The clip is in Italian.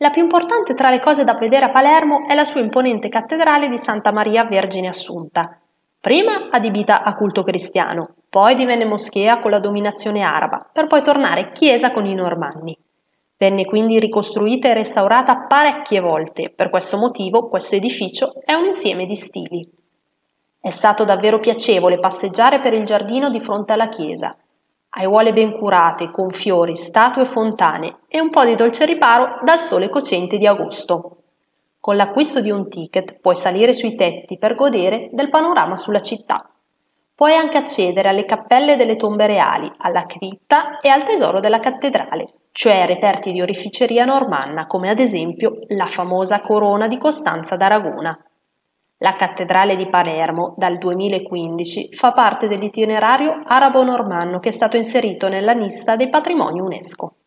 La più importante tra le cose da vedere a Palermo è la sua imponente cattedrale di Santa Maria Vergine Assunta, prima adibita a culto cristiano, poi divenne moschea con la dominazione araba, per poi tornare chiesa con i normanni. Venne quindi ricostruita e restaurata parecchie volte, per questo motivo questo edificio è un insieme di stili. È stato davvero piacevole passeggiare per il giardino di fronte alla chiesa. Aiuole ben curate, con fiori, statue e fontane e un po' di dolce riparo dal sole cocente di agosto. Con l'acquisto di un ticket puoi salire sui tetti per godere del panorama sulla città. Puoi anche accedere alle cappelle delle tombe reali, alla cripta e al tesoro della cattedrale, cioè reperti di orificeria normanna come ad esempio la famosa corona di Costanza d'Aragona. La cattedrale di Palermo dal 2015 fa parte dell'itinerario arabo-normanno che è stato inserito nella lista dei patrimoni UNESCO.